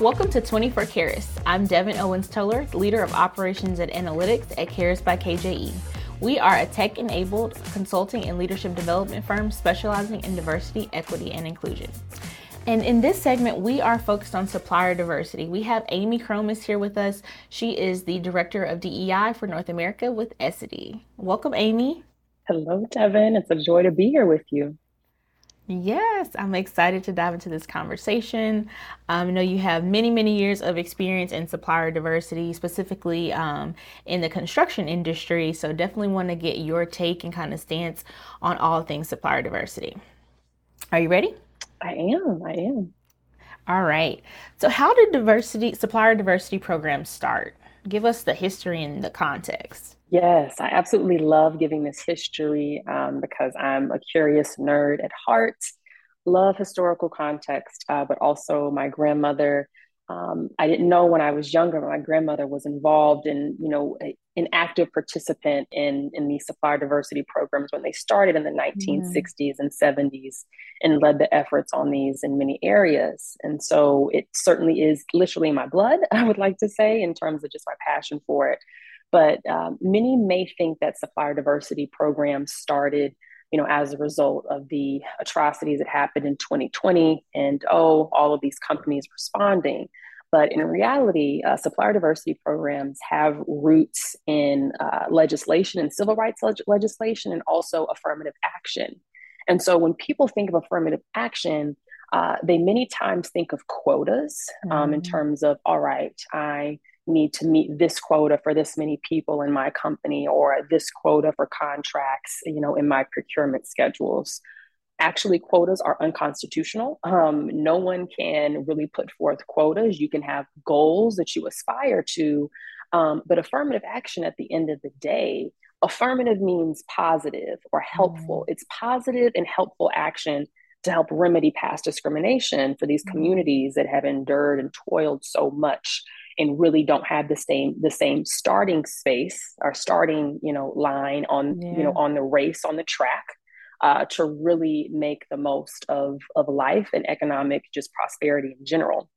Welcome to 24 Keirus. I'm Devin Owens Toller, leader of operations and analytics at Keirus by KJE. We are a tech enabled consulting and leadership development firm specializing in diversity, equity, and inclusion. And in this segment, we are focused on supplier diversity. We have Amie Kromis here with us. She is the Director of DEI for North America with Essity. Welcome, Amy. Hello, Devin. It's a joy to be here with you. Yes, I'm excited to dive into this conversation. Um, I know you have many, many years of experience in supplier diversity, specifically um, in the construction industry. So, definitely want to get your take and kind of stance on all things supplier diversity. Are you ready? I am. I am. All right. So, how did diversity supplier diversity programs start? Give us the history and the context. Yes, I absolutely love giving this history um, because I'm a curious nerd at heart. Love historical context, uh, but also my grandmother. Um, I didn't know when I was younger, my grandmother was involved in, you know, a, an active participant in in these supplier diversity programs when they started in the 1960s mm-hmm. and 70s, and led the efforts on these in many areas. And so it certainly is literally in my blood. I would like to say, in terms of just my passion for it. But um, many may think that supplier diversity programs started, you know, as a result of the atrocities that happened in 2020, and oh, all of these companies responding. But in reality, uh, supplier diversity programs have roots in uh, legislation and civil rights leg- legislation, and also affirmative action. And so, when people think of affirmative action, uh, they many times think of quotas um, mm-hmm. in terms of, all right, I need to meet this quota for this many people in my company or this quota for contracts you know in my procurement schedules. Actually quotas are unconstitutional. Um, no one can really put forth quotas. You can have goals that you aspire to um, but affirmative action at the end of the day affirmative means positive or helpful. Mm. it's positive and helpful action to help remedy past discrimination for these mm. communities that have endured and toiled so much and really don't have the same the same starting space or starting you know line on yeah. you know on the race on the track uh, to really make the most of of life and economic just prosperity in general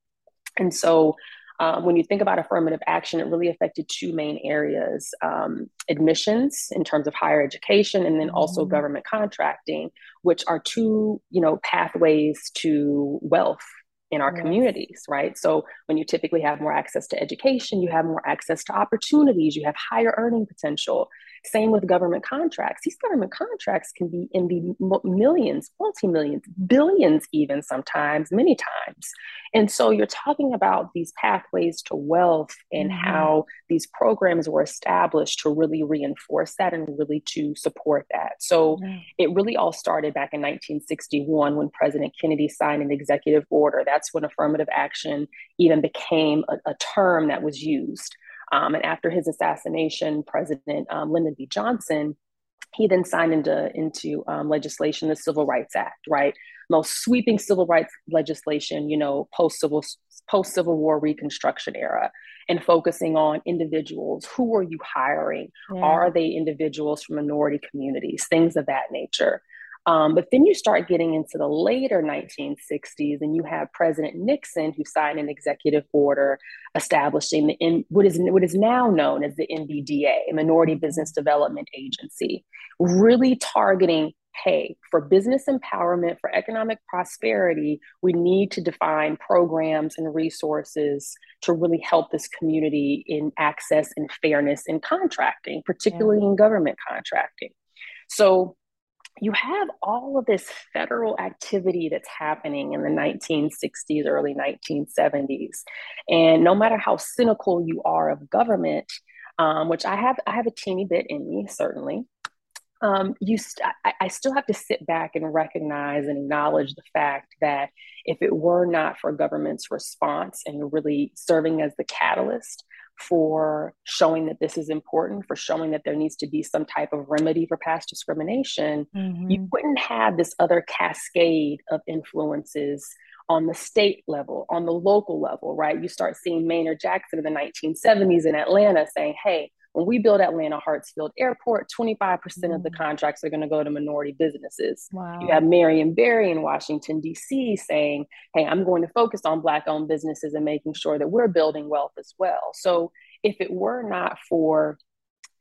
and so um, when you think about affirmative action, it really affected two main areas um, admissions in terms of higher education, and then also mm-hmm. government contracting, which are two you know, pathways to wealth in our yes. communities, right? So when you typically have more access to education, you have more access to opportunities, you have higher earning potential. Same with government contracts. These government contracts can be in the millions, multi millions, billions, even sometimes, many times. And so you're talking about these pathways to wealth and mm-hmm. how these programs were established to really reinforce that and really to support that. So mm-hmm. it really all started back in 1961 when President Kennedy signed an executive order. That's when affirmative action even became a, a term that was used. Um, and after his assassination, President um, Lyndon B. Johnson, he then signed into, into um, legislation, the Civil Rights Act, right? Most sweeping civil rights legislation, you know, post civil post Civil War Reconstruction era, and focusing on individuals. Who are you hiring? Yeah. Are they individuals from minority communities? Things of that nature. Um, but then you start getting into the later 1960s, and you have President Nixon who signed an executive order establishing the in, what is what is now known as the MBDA, a Minority Business Development Agency, really targeting. Hey, for business empowerment, for economic prosperity, we need to define programs and resources to really help this community in access and fairness in contracting, particularly yeah. in government contracting. So you have all of this federal activity that's happening in the 1960s, early 1970s. And no matter how cynical you are of government, um, which I have, I have a teeny bit in me, certainly. Um, you st- I, I still have to sit back and recognize and acknowledge the fact that if it were not for government's response and really serving as the catalyst for showing that this is important, for showing that there needs to be some type of remedy for past discrimination, mm-hmm. you wouldn't have this other cascade of influences on the state level, on the local level, right? You start seeing Maynard Jackson in the 1970s in Atlanta saying, hey, when we build Atlanta Hartsfield Airport, 25% mm. of the mm. contracts are going to go to minority businesses. Wow. You have Marion Barry in Washington, D.C. saying, hey, I'm going to focus on Black owned businesses and making sure that we're building wealth as well. So if it were not for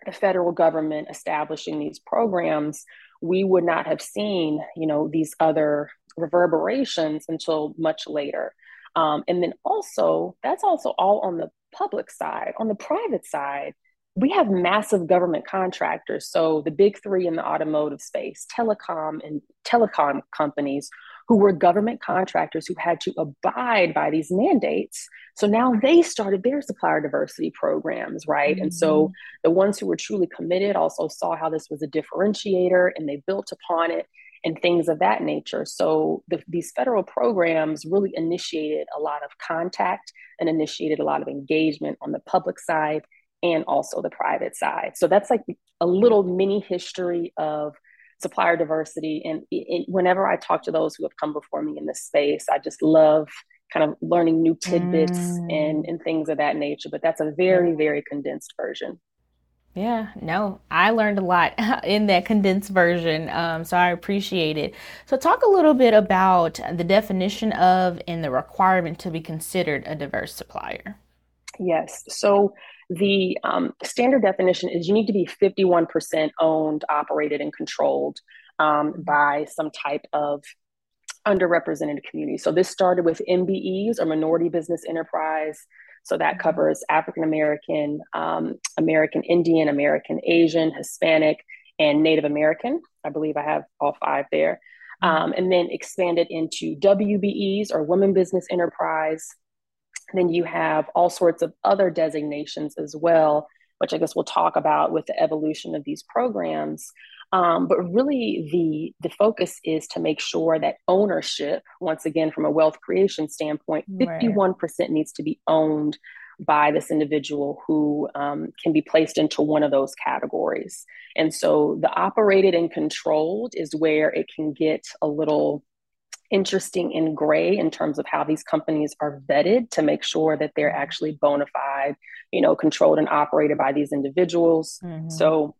the federal government establishing these programs, we would not have seen, you know, these other reverberations until much later. Um, and then also, that's also all on the public side. On the private side, we have massive government contractors. So the big three in the automotive space, telecom and telecom companies who were government contractors who had to abide by these mandates. So now they started their supplier diversity programs, right? Mm-hmm. And so mm-hmm. the ones who were truly committed also saw how this was a differentiator and they built upon it and things of that nature. So the, these federal programs really initiated a lot of contact and initiated a lot of engagement on the public side and also the private side. So that's like a little mini history of supplier diversity. And, and whenever I talk to those who have come before me in this space, I just love kind of learning new tidbits mm. and, and things of that nature. But that's a very, very condensed version. Yeah, no, I learned a lot in that condensed version, um, so I appreciate it. So, talk a little bit about the definition of and the requirement to be considered a diverse supplier. Yes. So, the um, standard definition is you need to be 51% owned, operated, and controlled um, by some type of underrepresented community. So, this started with MBEs or minority business enterprise. So that covers African American, um, American Indian, American Asian, Hispanic, and Native American. I believe I have all five there. Um, and then expanded into WBEs or Women Business Enterprise. Then you have all sorts of other designations as well, which I guess we'll talk about with the evolution of these programs. Um, but really, the the focus is to make sure that ownership, once again, from a wealth creation standpoint, fifty one percent needs to be owned by this individual who um, can be placed into one of those categories. And so, the operated and controlled is where it can get a little interesting and gray in terms of how these companies are vetted to make sure that they're actually bona fide, you know, controlled and operated by these individuals. Mm-hmm. So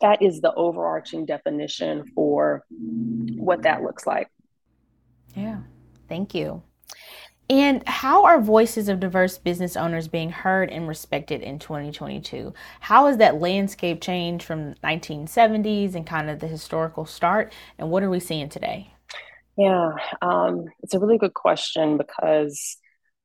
that is the overarching definition for what that looks like. Yeah, thank you. And how are voices of diverse business owners being heard and respected in 2022? How has that landscape changed from 1970s and kind of the historical start? And what are we seeing today? Yeah, um, it's a really good question because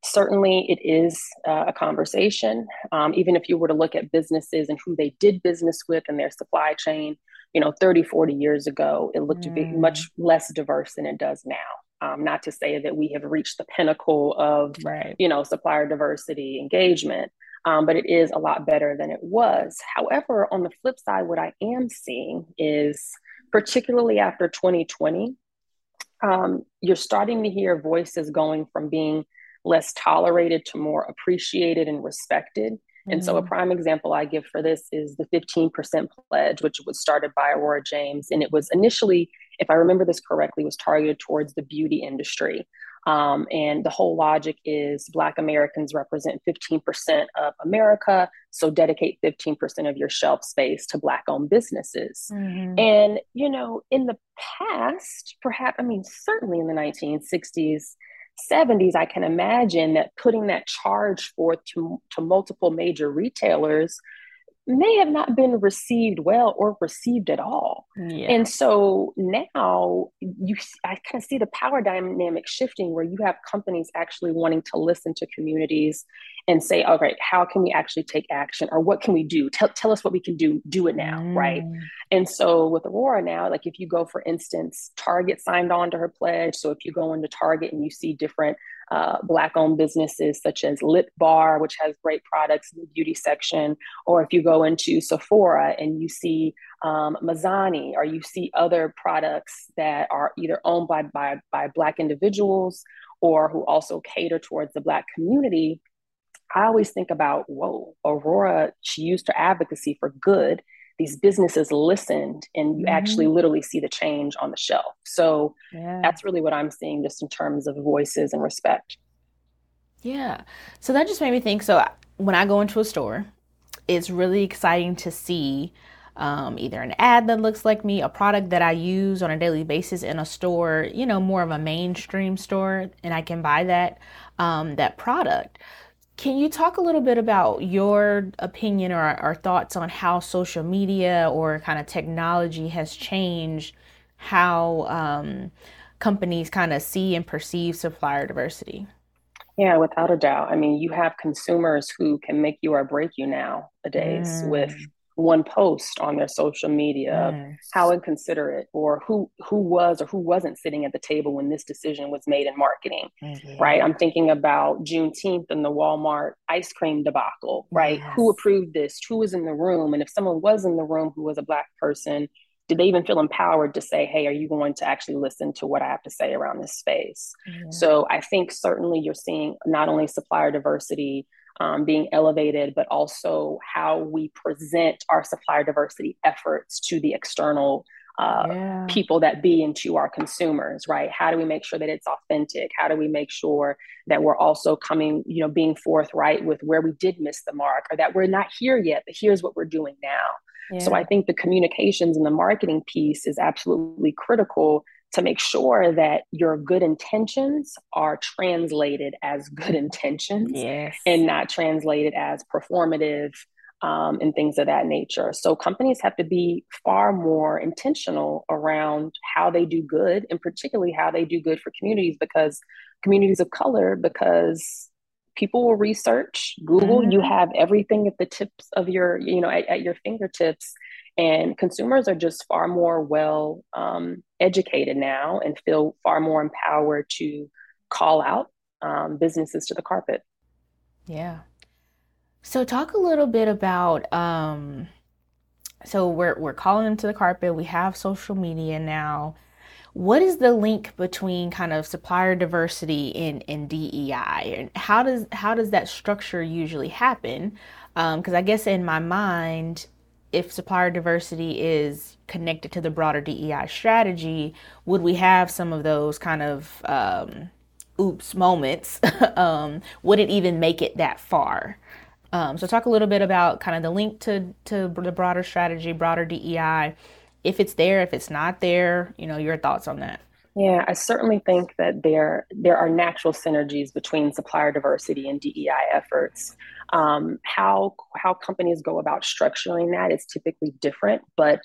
certainly it is uh, a conversation. Um, even if you were to look at businesses and who they did business with and their supply chain, you know, 30, 40 years ago, it looked mm. to be mm. much less diverse than it does now. Um, not to say that we have reached the pinnacle of, right. you know, supplier diversity engagement, um, but it is a lot better than it was. However, on the flip side, what I am seeing is, particularly after 2020, um, you're starting to hear voices going from being less tolerated to more appreciated and respected. Mm-hmm. And so, a mm-hmm. prime example I give for this is the 15% pledge, which was started by Aurora James. And it was initially, if I remember this correctly, was targeted towards the beauty industry. Um, and the whole logic is Black Americans represent 15% of America, so dedicate 15% of your shelf space to Black owned businesses. Mm-hmm. And, you know, in the past, perhaps, I mean, certainly in the 1960s, 70s, I can imagine that putting that charge forth to, to multiple major retailers may have not been received well or received at all. Yeah. And so now you I kind of see the power dynamic shifting where you have companies actually wanting to listen to communities and say, all right, how can we actually take action or what can we do? Tell, tell us what we can do, do it now, mm. right? And so with Aurora now, like if you go, for instance, Target signed on to her pledge. So if you go into Target and you see different uh, Black owned businesses such as Lip Bar, which has great products in the beauty section, or if you go into Sephora and you see um, or you see other products that are either owned by, by, by Black individuals or who also cater towards the Black community, I always think about, whoa, Aurora, she used her advocacy for good these businesses listened and you mm-hmm. actually literally see the change on the shelf. So yeah. that's really what I'm seeing just in terms of voices and respect. Yeah. So that just made me think so when I go into a store it's really exciting to see um, either an ad that looks like me, a product that I use on a daily basis in a store, you know, more of a mainstream store, and I can buy that um, that product. Can you talk a little bit about your opinion or, or thoughts on how social media or kind of technology has changed how um, companies kind of see and perceive supplier diversity? Yeah, without a doubt. I mean, you have consumers who can make you or break you nowadays mm. with one post on their social media yes. how inconsiderate or who who was or who wasn't sitting at the table when this decision was made in marketing mm-hmm. right i'm thinking about juneteenth and the walmart ice cream debacle right yes. who approved this who was in the room and if someone was in the room who was a black person did they even feel empowered to say hey are you going to actually listen to what i have to say around this space mm-hmm. so i think certainly you're seeing not only supplier diversity um, being elevated, but also how we present our supplier diversity efforts to the external uh, yeah. people that be into our consumers, right? How do we make sure that it's authentic? How do we make sure that we're also coming, you know, being forthright with where we did miss the mark or that we're not here yet, but here's what we're doing now. Yeah. So I think the communications and the marketing piece is absolutely critical to make sure that your good intentions are translated as good intentions yes. and not translated as performative um, and things of that nature. So companies have to be far more intentional around how they do good, and particularly how they do good for communities because communities of color, because people will research google mm-hmm. you have everything at the tips of your you know at, at your fingertips and consumers are just far more well um, educated now and feel far more empowered to call out um, businesses to the carpet. Yeah. So talk a little bit about. Um, so we're we're calling them to the carpet. We have social media now. What is the link between kind of supplier diversity and, and DEI, and how does how does that structure usually happen? Because um, I guess in my mind, if supplier diversity is connected to the broader DEI strategy, would we have some of those kind of um, oops moments? um, would it even make it that far? Um, so, talk a little bit about kind of the link to, to the broader strategy, broader DEI, if it's there, if it's not there, you know, your thoughts on that. Yeah, I certainly think that there there are natural synergies between supplier diversity and DEI efforts. Um, how how companies go about structuring that is typically different, but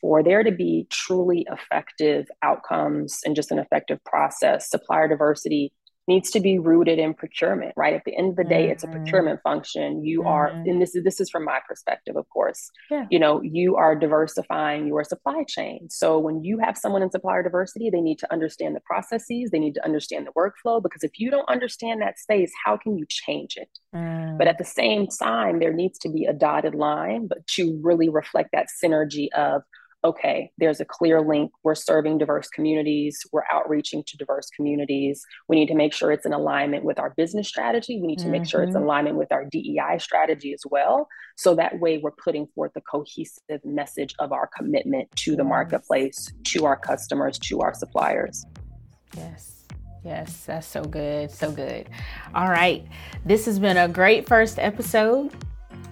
for there to be truly effective outcomes and just an effective process, supplier diversity needs to be rooted in procurement, right? At the end of the day, mm-hmm. it's a mm-hmm. procurement function. You mm-hmm. are, and this is this is from my perspective, of course. Yeah. You know, you are diversifying your supply chain. So when you have someone in supplier diversity, they need to understand the processes, they need to understand the workflow, because if you don't understand that space, how can you change it? Mm. But at the same time, there needs to be a dotted line, but to really reflect that synergy of okay, there's a clear link. We're serving diverse communities, we're outreaching to diverse communities. We need to make sure it's in alignment with our business strategy. We need to mm-hmm. make sure it's in mm-hmm. alignment with our DEI strategy as well. So that way, we're putting forth a cohesive message of our commitment to the marketplace, to our customers, to our suppliers. Yes. Yes, that's so good. So good. All right. This has been a great first episode.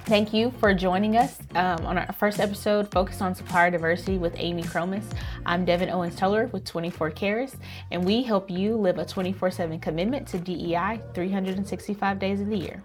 Thank you for joining us um, on our first episode focused on supplier diversity with Amie Kromis. I'm Devin Owens Teller with 24 Keirus, and we help you live a 24 7 commitment to DEI 365 days of the year.